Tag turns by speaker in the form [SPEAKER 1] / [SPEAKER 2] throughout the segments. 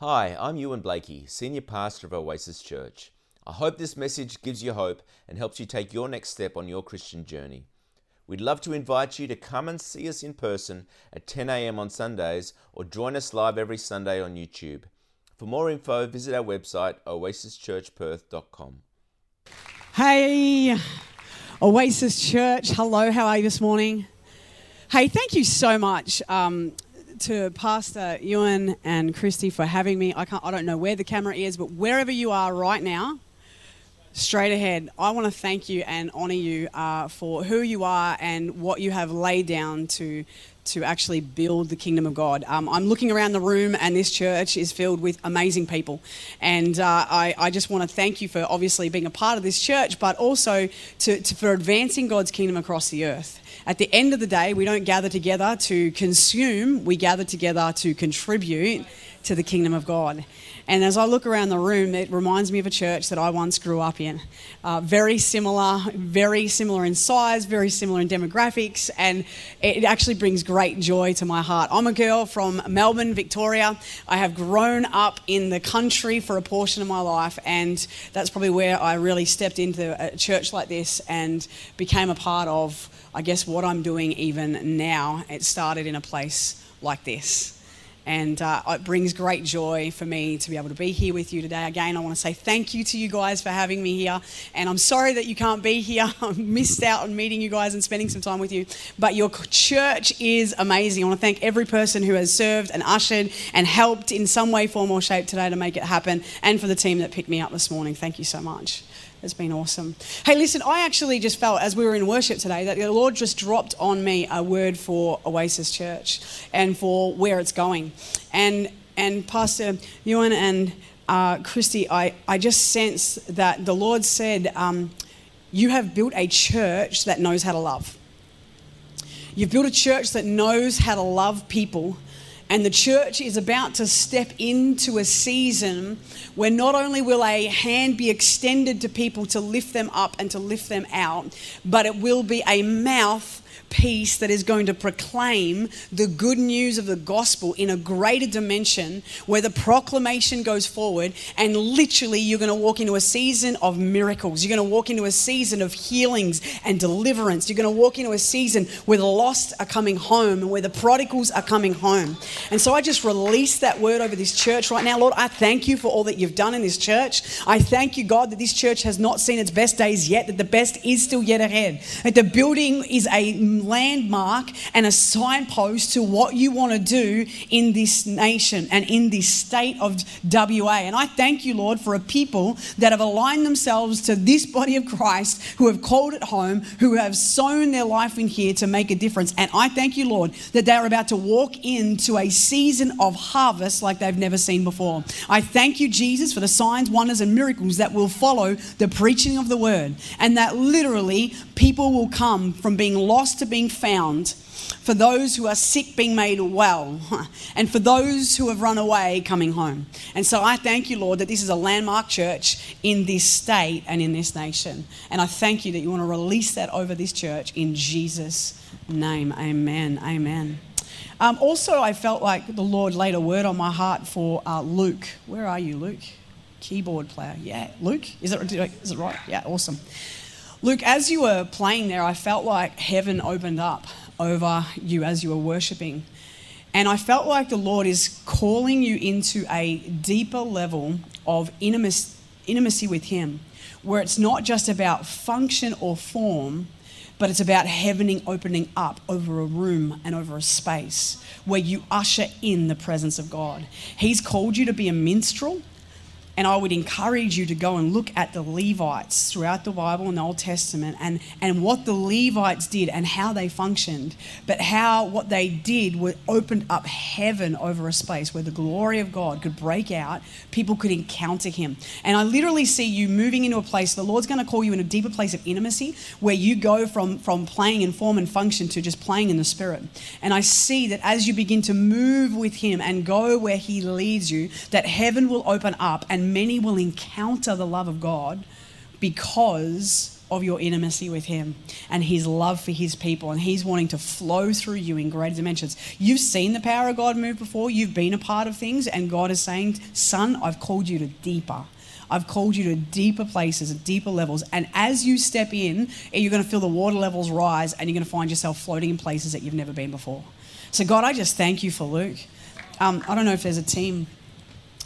[SPEAKER 1] Hi, I'm Ewan Blakey, Senior Pastor of Oasis Church. I hope this message gives you hope and helps you take your next step on your Christian journey. We'd love to invite you to come and see us in person at 10 a.m. on Sundays or join us live every Sunday on YouTube. For more info, visit our website oasischurchperth.com.
[SPEAKER 2] Hey, Oasis Church. Hello, how are you this morning? Hey, thank you so much um, to Pastor Ewan and Christy for having me. I can't, I don't know where the camera is, but wherever you are right now, straight ahead, I want to thank you and honor you uh, for who you are and what you have laid down to to actually build the kingdom of God. Um, I'm looking around the room, and this church is filled with amazing people. And uh, I, I, just want to thank you for obviously being a part of this church, but also to, to, for advancing God's kingdom across the earth. At the end of the day, we don't gather together to consume, we gather together to contribute to the kingdom of God. And as I look around the room, it reminds me of a church that I once grew up in. Uh, very similar, very similar in size, very similar in demographics, and it actually brings great joy to my heart. I'm a girl from Melbourne, Victoria. I have grown up in the country for a portion of my life, and that's probably where I really stepped into a church like this and became a part of, I guess, what I'm doing even now. It started in a place like this. And uh, it brings great joy for me to be able to be here with you today. Again, I want to say thank you to you guys for having me here. And I'm sorry that you can't be here. I missed out on meeting you guys and spending some time with you. But your church is amazing. I want to thank every person who has served and ushered and helped in some way, form, or shape today to make it happen. And for the team that picked me up this morning. Thank you so much. It's been awesome. Hey, listen, I actually just felt as we were in worship today that the Lord just dropped on me a word for Oasis Church and for where it's going. And and Pastor Ewan and uh, Christy, I, I just sense that the Lord said, um, You have built a church that knows how to love. You've built a church that knows how to love people and the church is about to step into a season where not only will a hand be extended to people to lift them up and to lift them out, but it will be a mouth piece that is going to proclaim the good news of the gospel in a greater dimension where the proclamation goes forward and literally you're going to walk into a season of miracles. You're going to walk into a season of healings and deliverance. You're going to walk into a season where the lost are coming home and where the prodigals are coming home. And so I just release that word over this church right now. Lord, I thank you for all that you've done in this church. I thank you, God, that this church has not seen its best days yet, that the best is still yet ahead. That the building is a landmark and a signpost to what you want to do in this nation and in this state of WA. And I thank you, Lord, for a people that have aligned themselves to this body of Christ, who have called it home, who have sown their life in here to make a difference. And I thank you, Lord, that they're about to walk into a season of harvest like they've never seen before. I thank you, Jesus, for the signs, wonders, and miracles that will follow the preaching of the word, and that literally people will come from being lost to being found, for those who are sick being made well, and for those who have run away coming home. And so I thank you, Lord, that this is a landmark church in this state and in this nation. And I thank you that you want to release that over this church in Jesus' name. Amen. Amen. Um, also, I felt like the Lord laid a word on my heart for uh, Luke. Where are you, Luke? Keyboard player. Yeah, Luke? Is it, is it right? Yeah, awesome. Luke, as you were playing there, I felt like heaven opened up over you as you were worshiping. And I felt like the Lord is calling you into a deeper level of intimacy with Him, where it's not just about function or form, but it's about heavening opening up over a room and over a space where you usher in the presence of God. He's called you to be a minstrel. And I would encourage you to go and look at the Levites throughout the Bible and the Old Testament and, and what the Levites did and how they functioned, but how what they did was opened up heaven over a space where the glory of God could break out, people could encounter Him. And I literally see you moving into a place, the Lord's going to call you in a deeper place of intimacy where you go from, from playing in form and function to just playing in the Spirit. And I see that as you begin to move with Him and go where He leads you, that heaven will open up and many will encounter the love of God because of your intimacy with Him and His love for His people, and He's wanting to flow through you in greater dimensions. You've seen the power of God move before, you've been a part of things, and God is saying, Son, I've called you to deeper. I've called you to deeper places, deeper levels. And as you step in, you're going to feel the water levels rise and you're going to find yourself floating in places that you've never been before. So, God, I just thank you for Luke. Um, I don't know if there's a team,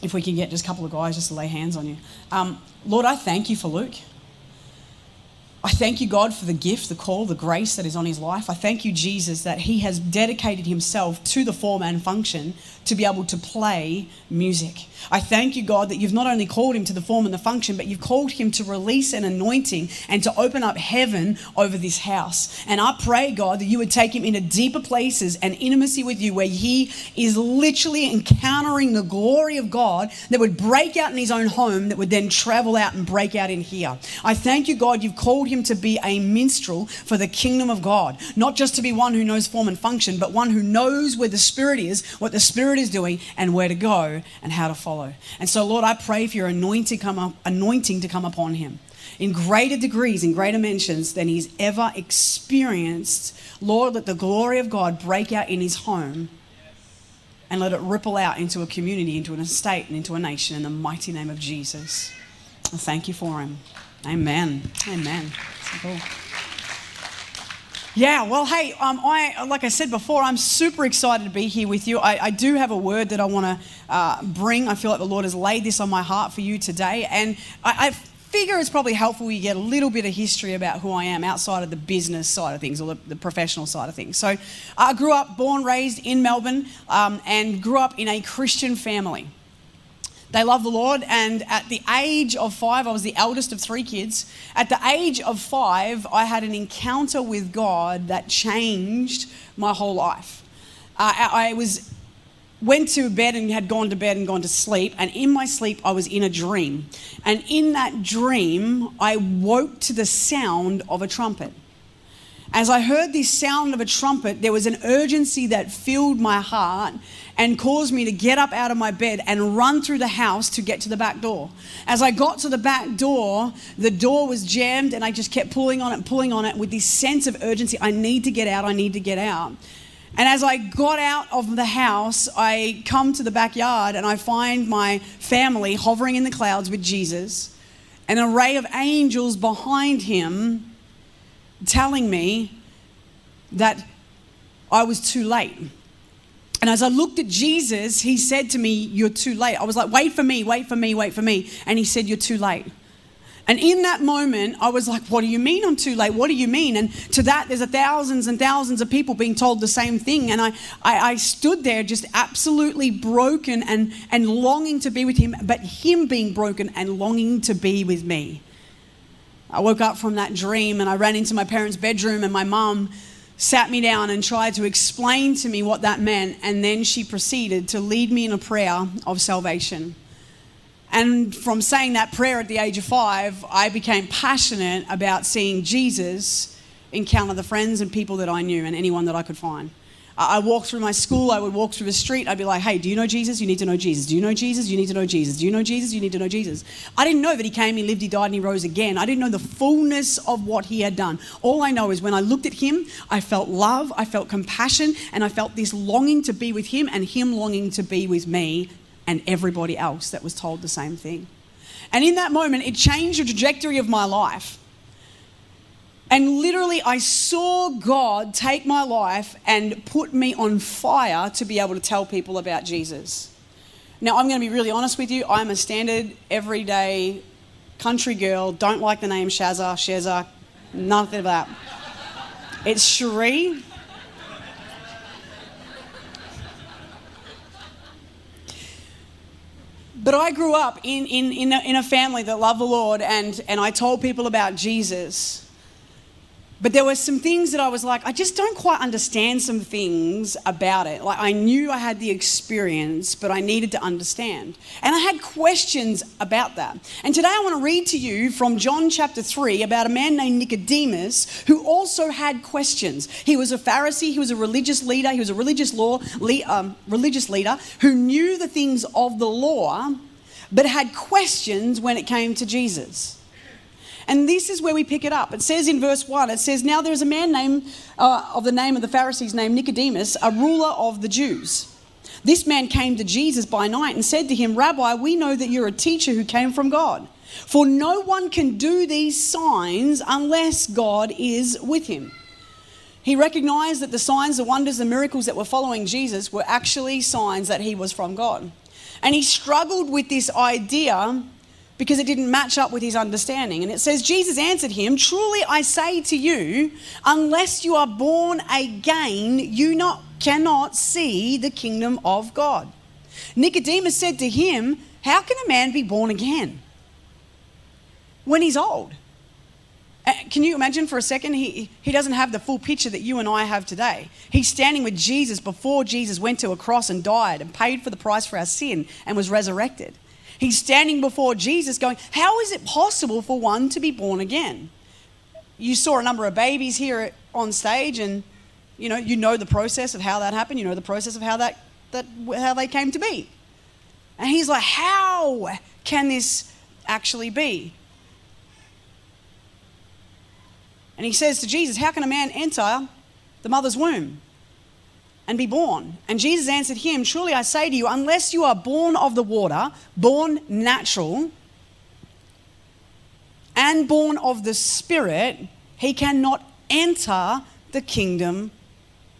[SPEAKER 2] if we can get just a couple of guys just to lay hands on you. Um, Lord, I thank you for Luke. I thank you, God, for the gift, the call, the grace that is on his life. I thank you, Jesus, that he has dedicated himself to the form and function to be able to play music. I thank you, God, that you've not only called him to the form and the function, but you've called him to release an anointing and to open up heaven over this house. And I pray, God, that you would take him into deeper places and intimacy with you where he is literally encountering the glory of God that would break out in his own home, that would then travel out and break out in here. I thank you, God, you've called him to be a minstrel for the kingdom of God, not just to be one who knows form and function, but one who knows where the Spirit is, what the Spirit is doing, and where to go and how to follow. And so, Lord, I pray for your anointing, come up, anointing to come upon him in greater degrees, in greater dimensions than he's ever experienced. Lord, let the glory of God break out in his home and let it ripple out into a community, into an estate, and into a nation in the mighty name of Jesus. I thank you for him. Amen. Amen. So cool. Yeah, well, hey, um, I like I said before, I'm super excited to be here with you. I, I do have a word that I want to uh, bring. I feel like the Lord has laid this on my heart for you today, and I, I figure it's probably helpful you get a little bit of history about who I am outside of the business side of things or the, the professional side of things. So, I grew up, born, raised in Melbourne, um, and grew up in a Christian family. They love the Lord. And at the age of five, I was the eldest of three kids. At the age of five, I had an encounter with God that changed my whole life. Uh, I was went to bed and had gone to bed and gone to sleep and in my sleep i was in a dream and in that dream i woke to the sound of a trumpet as I heard this sound of a trumpet, there was an urgency that filled my heart and caused me to get up out of my bed and run through the house to get to the back door. As I got to the back door, the door was jammed and I just kept pulling on it, pulling on it with this sense of urgency. I need to get out, I need to get out. And as I got out of the house, I come to the backyard and I find my family hovering in the clouds with Jesus, an array of angels behind him telling me that I was too late. And as I looked at Jesus, he said to me, You're too late. I was like, Wait for me, wait for me, wait for me. And he said, You're too late. And in that moment, I was like, What do you mean I'm too late? What do you mean? And to that, there's a thousands and thousands of people being told the same thing. And I, I, I stood there just absolutely broken and, and longing to be with him, but him being broken and longing to be with me. I woke up from that dream and I ran into my parents' bedroom, and my mom sat me down and tried to explain to me what that meant. And then she proceeded to lead me in a prayer of salvation. And from saying that prayer at the age of five, I became passionate about seeing Jesus encounter the friends and people that I knew and anyone that I could find. I walked through my school, I would walk through the street, I'd be like, hey, do you know Jesus? You need to know Jesus. Do you know Jesus? You need to know Jesus. Do you know Jesus? You need to know Jesus. I didn't know that he came, he lived, he died, and he rose again. I didn't know the fullness of what he had done. All I know is when I looked at him, I felt love, I felt compassion, and I felt this longing to be with him and him longing to be with me and everybody else that was told the same thing. And in that moment, it changed the trajectory of my life. And literally, I saw God take my life and put me on fire to be able to tell people about Jesus. Now, I'm going to be really honest with you. I'm a standard, everyday country girl. Don't like the name Shazza, Shazza, nothing of that. It's Sharee. But I grew up in, in, in, a, in a family that loved the Lord, and, and I told people about Jesus. But there were some things that I was like, I just don't quite understand some things about it. Like, I knew I had the experience, but I needed to understand. And I had questions about that. And today I want to read to you from John chapter 3 about a man named Nicodemus who also had questions. He was a Pharisee, he was a religious leader, he was a religious law, um, religious leader who knew the things of the law, but had questions when it came to Jesus. And this is where we pick it up. It says in verse 1, it says, Now there is a man named, uh, of the name of the Pharisees named Nicodemus, a ruler of the Jews. This man came to Jesus by night and said to him, Rabbi, we know that you're a teacher who came from God. For no one can do these signs unless God is with him. He recognized that the signs, the wonders, the miracles that were following Jesus were actually signs that he was from God. And he struggled with this idea because it didn't match up with his understanding. And it says, Jesus answered him, Truly I say to you, unless you are born again, you not, cannot see the kingdom of God. Nicodemus said to him, How can a man be born again when he's old? Uh, can you imagine for a second? He, he doesn't have the full picture that you and I have today. He's standing with Jesus before Jesus went to a cross and died and paid for the price for our sin and was resurrected. He's standing before Jesus going, How is it possible for one to be born again? You saw a number of babies here on stage, and you know, you know the process of how that happened, you know the process of how that, that how they came to be. And he's like, How can this actually be? And he says to Jesus, How can a man enter the mother's womb? And be born. And Jesus answered him, Truly I say to you, unless you are born of the water, born natural, and born of the Spirit, he cannot enter the kingdom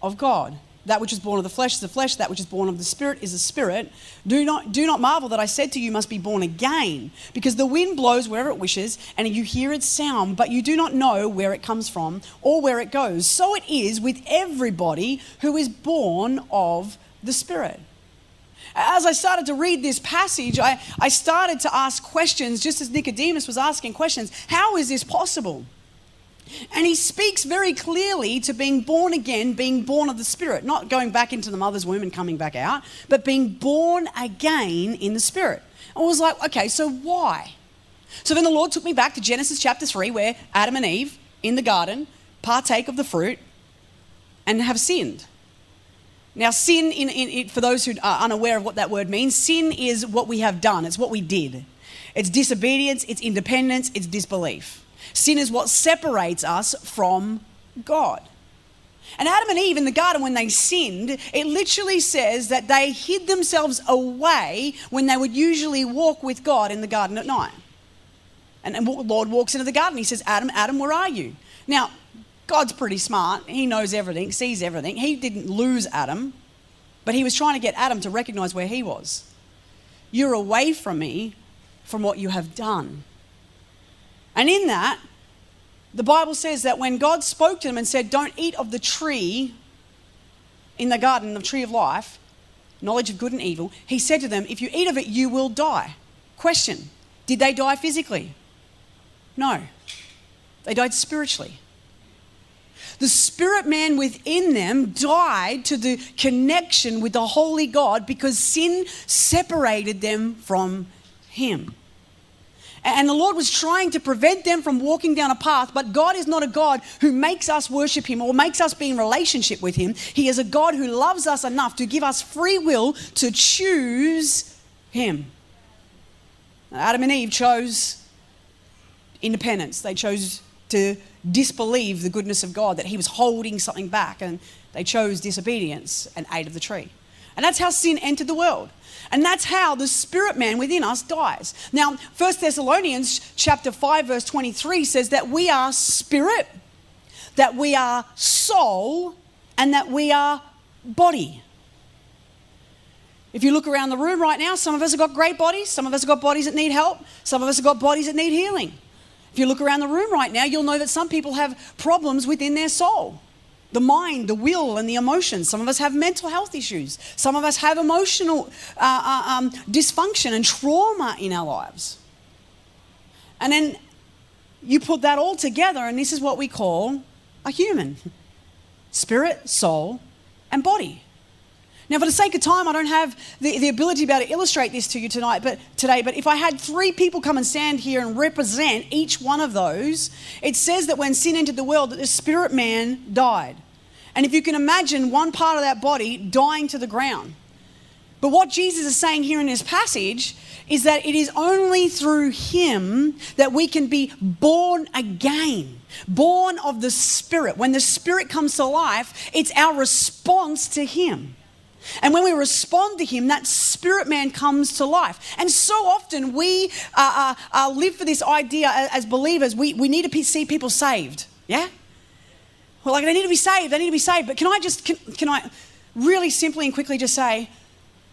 [SPEAKER 2] of God. That which is born of the flesh is the flesh, that which is born of the spirit is the spirit. Do not, do not marvel that I said to you, must be born again, because the wind blows wherever it wishes, and you hear its sound, but you do not know where it comes from or where it goes. So it is with everybody who is born of the spirit. As I started to read this passage, I, I started to ask questions, just as Nicodemus was asking questions. How is this possible? And he speaks very clearly to being born again, being born of the Spirit, not going back into the mother's womb and coming back out, but being born again in the Spirit. I was like, okay, so why? So then the Lord took me back to Genesis chapter 3, where Adam and Eve in the garden partake of the fruit and have sinned. Now, sin, in, in, in, for those who are unaware of what that word means, sin is what we have done, it's what we did. It's disobedience, it's independence, it's disbelief. Sin is what separates us from God. And Adam and Eve in the garden, when they sinned, it literally says that they hid themselves away when they would usually walk with God in the garden at night. And Lord walks into the garden. He says, Adam, Adam, where are you? Now, God's pretty smart. He knows everything, sees everything. He didn't lose Adam, but he was trying to get Adam to recognize where he was. You're away from me from what you have done. And in that, the Bible says that when God spoke to them and said, Don't eat of the tree in the garden, the tree of life, knowledge of good and evil, he said to them, If you eat of it, you will die. Question Did they die physically? No. They died spiritually. The spirit man within them died to the connection with the holy God because sin separated them from him. And the Lord was trying to prevent them from walking down a path, but God is not a God who makes us worship Him or makes us be in relationship with Him. He is a God who loves us enough to give us free will to choose Him. Adam and Eve chose independence, they chose to disbelieve the goodness of God, that He was holding something back, and they chose disobedience and ate of the tree. And that's how sin entered the world. And that's how the spirit man within us dies. Now, 1 Thessalonians chapter 5 verse 23 says that we are spirit, that we are soul, and that we are body. If you look around the room right now, some of us have got great bodies, some of us have got bodies that need help, some of us have got bodies that need healing. If you look around the room right now, you'll know that some people have problems within their soul the mind, the will, and the emotions. Some of us have mental health issues. Some of us have emotional uh, uh, um, dysfunction and trauma in our lives. And then you put that all together, and this is what we call a human spirit, soul, and body. Now, for the sake of time, I don't have the, the ability to be able to illustrate this to you tonight, but today. But if I had three people come and stand here and represent each one of those, it says that when sin entered the world, that the spirit man died. And if you can imagine one part of that body dying to the ground, But what Jesus is saying here in this passage is that it is only through him that we can be born again, born of the Spirit. When the Spirit comes to life, it's our response to him. And when we respond to Him, that spirit man comes to life. And so often we uh, uh, uh, live for this idea as believers, we, we need to see people saved. Yeah? Well, like, they need to be saved, they need to be saved. But can I just, can, can I really simply and quickly just say,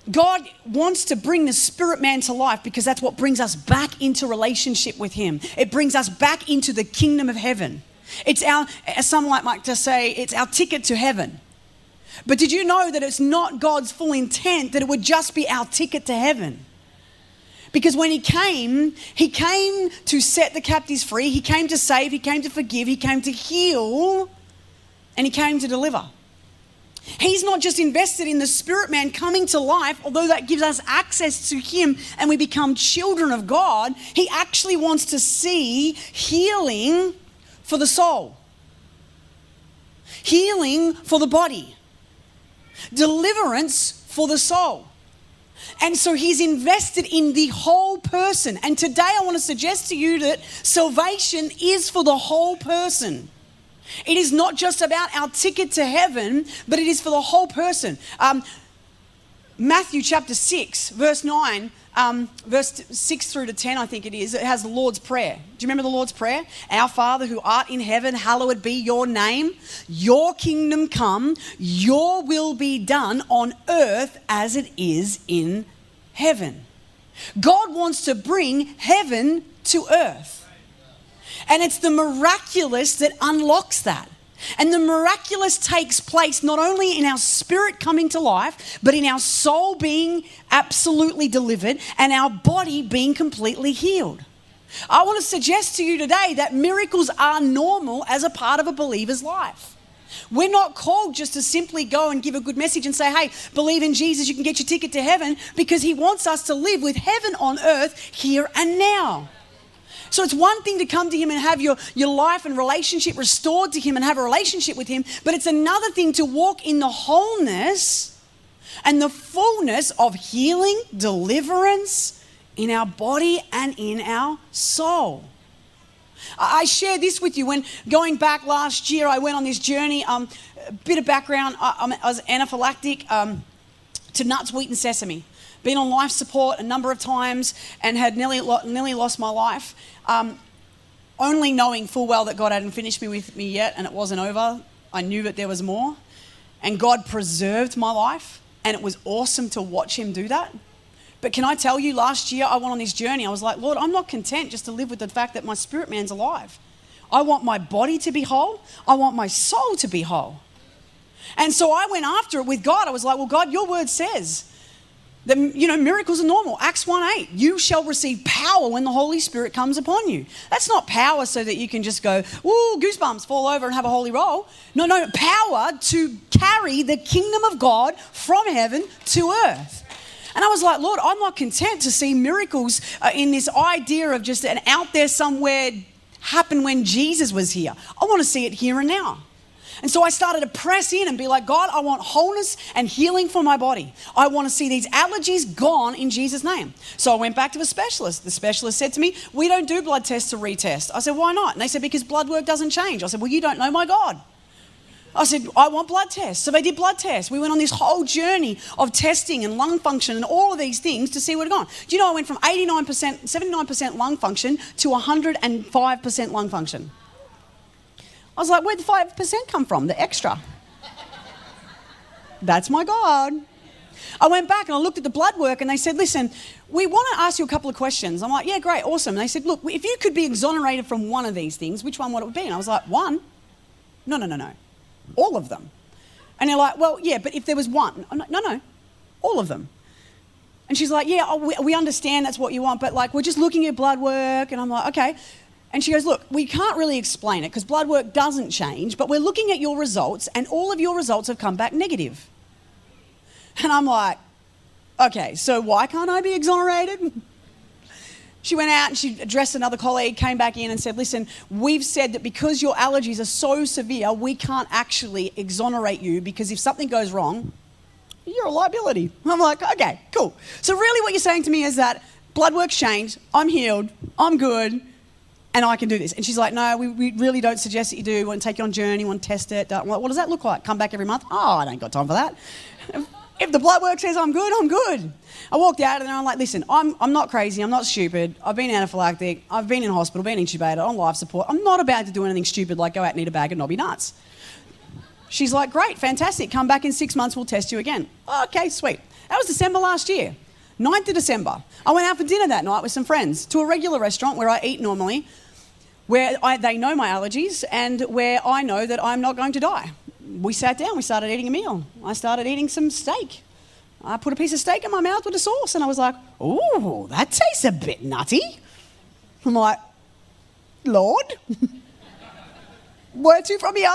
[SPEAKER 2] God wants to bring the spirit man to life because that's what brings us back into relationship with Him. It brings us back into the kingdom of heaven. It's our, as some like, like to say, it's our ticket to heaven. But did you know that it's not God's full intent that it would just be our ticket to heaven? Because when he came, he came to set the captives free, he came to save, he came to forgive, he came to heal, and he came to deliver. He's not just invested in the spirit man coming to life, although that gives us access to him and we become children of God. He actually wants to see healing for the soul, healing for the body deliverance for the soul. And so he's invested in the whole person. And today I want to suggest to you that salvation is for the whole person. It is not just about our ticket to heaven, but it is for the whole person. Um, Matthew chapter 6, verse 9 um, verse 6 through to 10, I think it is, it has the Lord's Prayer. Do you remember the Lord's Prayer? Our Father who art in heaven, hallowed be your name. Your kingdom come, your will be done on earth as it is in heaven. God wants to bring heaven to earth. And it's the miraculous that unlocks that. And the miraculous takes place not only in our spirit coming to life, but in our soul being absolutely delivered and our body being completely healed. I want to suggest to you today that miracles are normal as a part of a believer's life. We're not called just to simply go and give a good message and say, hey, believe in Jesus, you can get your ticket to heaven, because He wants us to live with heaven on earth here and now. So it's one thing to come to Him and have your, your life and relationship restored to Him and have a relationship with Him, but it's another thing to walk in the wholeness and the fullness of healing, deliverance in our body and in our soul. I shared this with you when going back last year, I went on this journey. Um, a bit of background I, I was anaphylactic um, to nuts, wheat, and sesame been on life support a number of times and had nearly, nearly lost my life. Um, only knowing full well that God hadn't finished me with me yet and it wasn't over, I knew that there was more. And God preserved my life, and it was awesome to watch Him do that. But can I tell you, last year I went on this journey. I was like, Lord, I'm not content just to live with the fact that my spirit man's alive. I want my body to be whole, I want my soul to be whole. And so I went after it with God. I was like, Well, God, your word says you know, miracles are normal. Acts 1 8, you shall receive power when the Holy Spirit comes upon you. That's not power so that you can just go, ooh, goosebumps, fall over and have a holy roll. No, no, power to carry the kingdom of God from heaven to earth. And I was like, Lord, I'm not content to see miracles uh, in this idea of just an out there somewhere happen when Jesus was here. I want to see it here and now. And so I started to press in and be like, God, I want wholeness and healing for my body. I want to see these allergies gone in Jesus' name. So I went back to a specialist. The specialist said to me, We don't do blood tests to retest. I said, Why not? And they said, Because blood work doesn't change. I said, Well, you don't know my God. I said, I want blood tests. So they did blood tests. We went on this whole journey of testing and lung function and all of these things to see what had gone. Do you know I went from 89%, 79% lung function to 105% lung function? I was like, where'd the 5% come from? The extra. That's my God. I went back and I looked at the blood work and they said, listen, we want to ask you a couple of questions. I'm like, yeah, great, awesome. And they said, look, if you could be exonerated from one of these things, which one would it be? And I was like, one? No, no, no, no. All of them. And they're like, well, yeah, but if there was one. like, No, no, all of them. And she's like, yeah, oh, we understand that's what you want, but like, we're just looking at blood work. And I'm like, okay. And she goes, Look, we can't really explain it because blood work doesn't change, but we're looking at your results, and all of your results have come back negative. And I'm like, Okay, so why can't I be exonerated? She went out and she addressed another colleague, came back in and said, Listen, we've said that because your allergies are so severe, we can't actually exonerate you because if something goes wrong, you're a liability. I'm like, okay, cool. So, really, what you're saying to me is that blood work's changed, I'm healed, I'm good, and I can do this. And she's like, no, we, we really don't suggest that you do. We want to take you on journey, want to test it. Like, what does that look like? Come back every month? Oh, I don't got time for that. If the blood work says I'm good, I'm good. I walked out of there and I'm like, listen, I'm, I'm not crazy, I'm not stupid. I've been anaphylactic, I've been in hospital, been intubated, on life support. I'm not about to do anything stupid like go out and eat a bag of knobby nuts. She's like, great, fantastic. Come back in six months, we'll test you again. Okay, sweet. That was December last year. 9th of December. I went out for dinner that night with some friends to a regular restaurant where I eat normally, where I, they know my allergies and where I know that I'm not going to die. We sat down, we started eating a meal. I started eating some steak. I put a piece of steak in my mouth with a sauce and I was like, ooh, that tastes a bit nutty. I'm like, Lord, where to from here?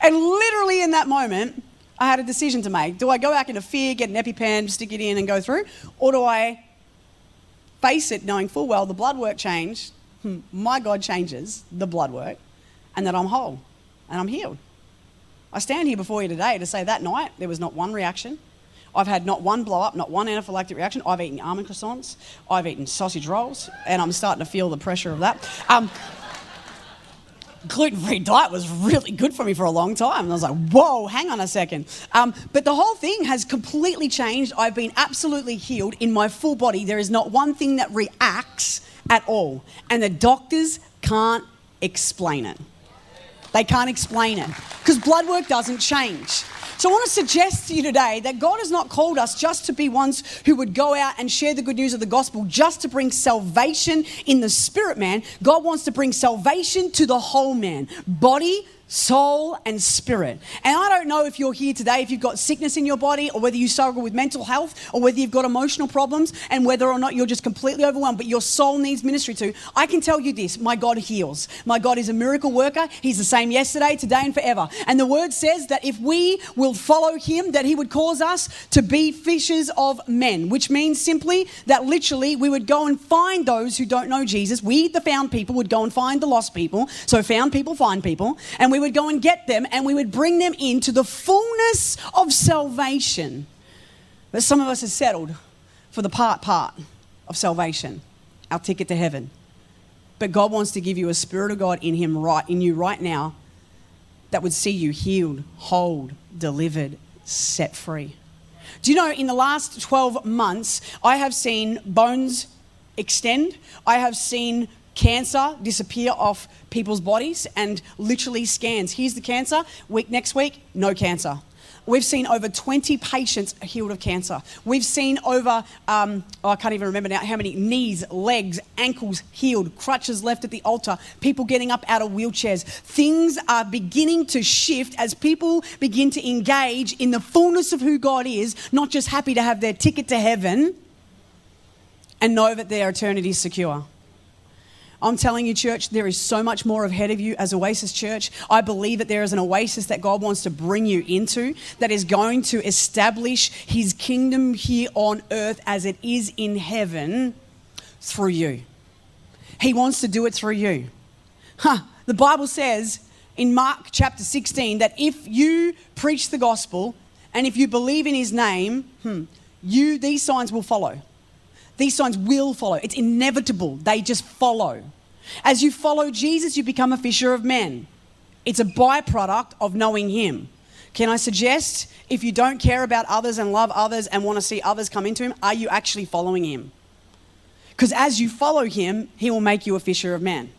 [SPEAKER 2] And literally in that moment, I had a decision to make. Do I go back into fear, get an EpiPen, stick it in, and go through? Or do I face it knowing full well the blood work changed, hmm, my God changes the blood work, and that I'm whole and I'm healed? I stand here before you today to say that night there was not one reaction. I've had not one blow up, not one anaphylactic reaction. I've eaten almond croissants, I've eaten sausage rolls, and I'm starting to feel the pressure of that. Um, gluten-free diet was really good for me for a long time. And I was like, whoa, hang on a second. Um, but the whole thing has completely changed. I've been absolutely healed in my full body. There is not one thing that reacts at all. And the doctors can't explain it. They can't explain it because blood work doesn't change. So I want to suggest to you today that God has not called us just to be ones who would go out and share the good news of the gospel, just to bring salvation in the spirit man. God wants to bring salvation to the whole man, body, soul, and spirit. And I don't know if you're here today, if you've got sickness in your body, or whether you struggle with mental health, or whether you've got emotional problems, and whether or not you're just completely overwhelmed, but your soul needs ministry too. I can tell you this my God heals. My God is a miracle worker. He's the same yesterday, today, and forever. And the word says that if we will follow him, that he would cause us to be fishers of men, which means simply that literally we would go and find those who don't know Jesus. We, the found people, would go and find the lost people. So found people find people. And we would go and get them and we would bring them into the fullness of salvation. But some of us have settled for the part part of salvation, our ticket to heaven. But God wants to give you a spirit of God in him right in you right now that would see you healed, whole, delivered, set free. Do you know in the last 12 months I have seen bones extend. I have seen cancer disappear off people's bodies and literally scans. Here's the cancer. Week next week, no cancer. We've seen over 20 patients healed of cancer. We've seen over, um, oh, I can't even remember now how many knees, legs, ankles healed, crutches left at the altar, people getting up out of wheelchairs. Things are beginning to shift as people begin to engage in the fullness of who God is, not just happy to have their ticket to heaven and know that their eternity is secure. I'm telling you, church, there is so much more ahead of you as Oasis Church. I believe that there is an oasis that God wants to bring you into that is going to establish his kingdom here on earth as it is in heaven through you. He wants to do it through you. Huh. The Bible says in Mark chapter 16 that if you preach the gospel and if you believe in his name, hmm, you these signs will follow. These signs will follow. It's inevitable. They just follow. As you follow Jesus, you become a fisher of men. It's a byproduct of knowing Him. Can I suggest if you don't care about others and love others and want to see others come into Him, are you actually following Him? Because as you follow Him, He will make you a fisher of men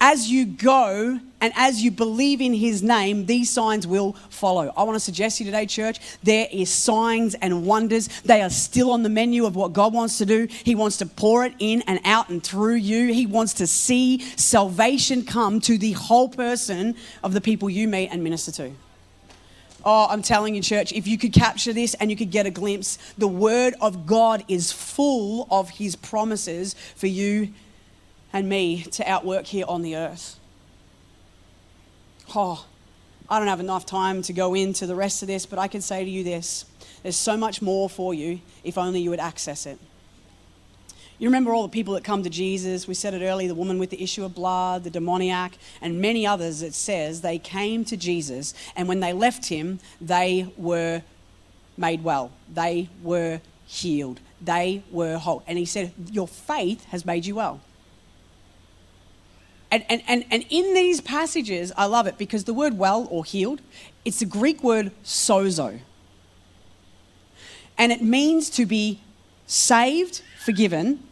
[SPEAKER 2] as you go and as you believe in his name, these signs will follow. I want to suggest to you today, church, there is signs and wonders. They are still on the menu of what God wants to do. He wants to pour it in and out and through you. He wants to see salvation come to the whole person of the people you meet and minister to. Oh, I'm telling you, church, if you could capture this and you could get a glimpse, the word of God is full of his promises for you and me to outwork here on the earth. Oh, I don't have enough time to go into the rest of this, but I can say to you this there's so much more for you if only you would access it. You remember all the people that come to Jesus. We said it earlier the woman with the issue of blood, the demoniac, and many others. It says they came to Jesus, and when they left him, they were made well, they were healed, they were whole. And he said, Your faith has made you well. And, and, and, and in these passages, I love it because the word well or healed, it's the Greek word sozo. And it means to be saved, forgiven.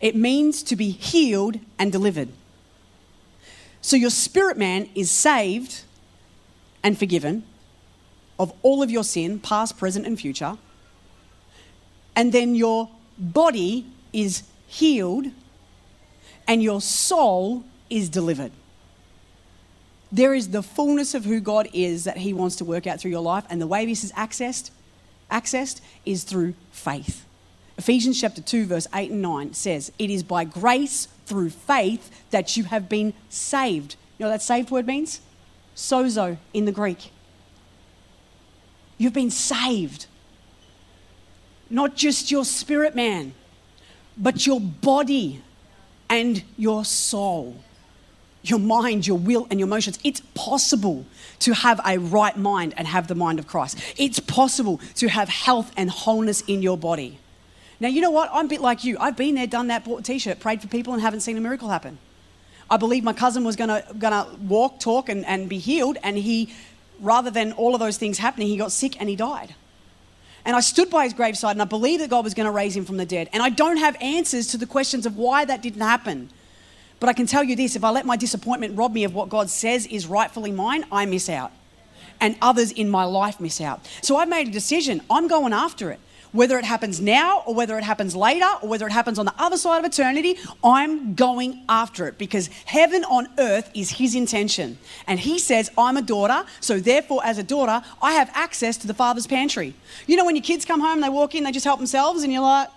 [SPEAKER 2] It means to be healed and delivered. So your spirit man is saved and forgiven of all of your sin, past, present, and future. And then your body is healed and your soul is delivered. There is the fullness of who God is that He wants to work out through your life, and the way this is accessed, accessed is through faith. Ephesians chapter 2, verse 8 and 9 says, It is by grace through faith that you have been saved. You know what that saved word means? Sozo in the Greek. You've been saved. Not just your spirit man, but your body and your soul, your mind, your will, and your emotions. It's possible to have a right mind and have the mind of Christ. It's possible to have health and wholeness in your body. Now, you know what? I'm a bit like you. I've been there, done that, bought a t shirt, prayed for people, and haven't seen a miracle happen. I believe my cousin was going to walk, talk, and, and be healed, and he, rather than all of those things happening, he got sick and he died. And I stood by his graveside and I believed that God was going to raise him from the dead. And I don't have answers to the questions of why that didn't happen. But I can tell you this if I let my disappointment rob me of what God says is rightfully mine, I miss out. And others in my life miss out. So I've made a decision. I'm going after it whether it happens now or whether it happens later or whether it happens on the other side of eternity, I'm going after it because heaven on earth is His intention. And He says, I'm a daughter, so therefore, as a daughter, I have access to the Father's pantry. You know, when your kids come home, they walk in, they just help themselves, and you're like,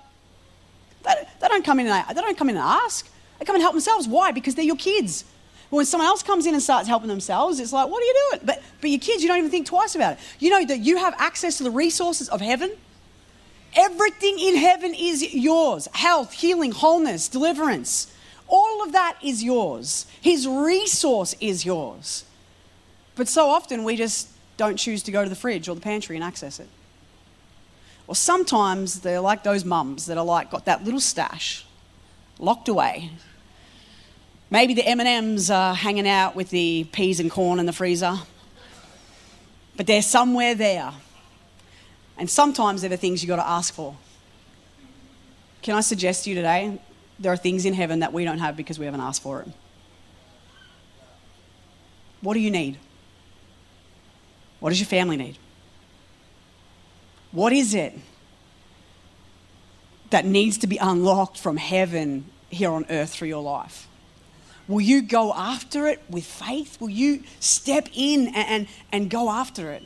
[SPEAKER 2] they, don't come in and they don't come in and ask. They come and help themselves. Why? Because they're your kids. when someone else comes in and starts helping themselves, it's like, what are you doing? But, but your kids, you don't even think twice about it. You know that you have access to the resources of heaven Everything in heaven is yours health, healing, wholeness, deliverance. All of that is yours. His resource is yours. But so often we just don't choose to go to the fridge or the pantry and access it. Or sometimes they're like those mums that are like got that little stash locked away. Maybe the M&Ms are hanging out with the peas and corn in the freezer. But they're somewhere there and sometimes they're the things you've got to ask for. Can I suggest to you today, there are things in heaven that we don't have because we haven't asked for it. What do you need? What does your family need? What is it that needs to be unlocked from heaven here on earth through your life? Will you go after it with faith? Will you step in and, and, and go after it?